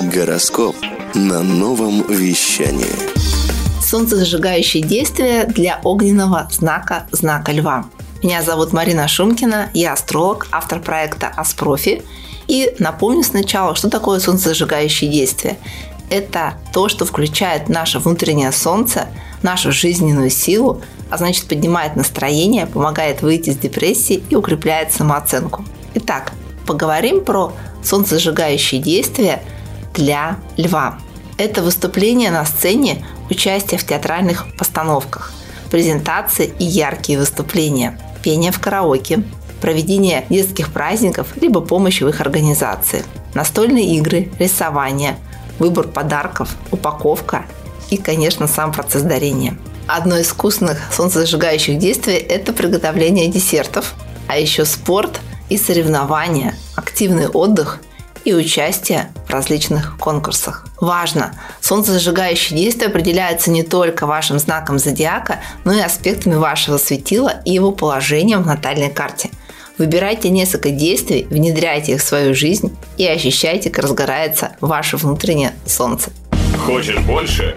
Гороскоп на новом вещании. Солнцезажигающее действие для огненного знака знака Льва. Меня зовут Марина Шумкина, я астролог, автор проекта Аспрофи. И напомню сначала, что такое солнцезажигающее действие. Это то, что включает наше внутреннее солнце, нашу жизненную силу, а значит поднимает настроение, помогает выйти из депрессии и укрепляет самооценку. Итак, поговорим про солнцезажигающие действия для льва. Это выступление на сцене, участие в театральных постановках, презентации и яркие выступления, пение в караоке, проведение детских праздников либо помощь в их организации, настольные игры, рисование, выбор подарков, упаковка и, конечно, сам процесс дарения. Одно из вкусных солнцезажигающих действий – это приготовление десертов, а еще спорт и соревнования, активный отдых и участие в различных конкурсах. Важно! Солнцезажигающие действия определяются не только вашим знаком зодиака, но и аспектами вашего светила и его положением в натальной карте. Выбирайте несколько действий, внедряйте их в свою жизнь и ощущайте, как разгорается ваше внутреннее солнце. Хочешь больше?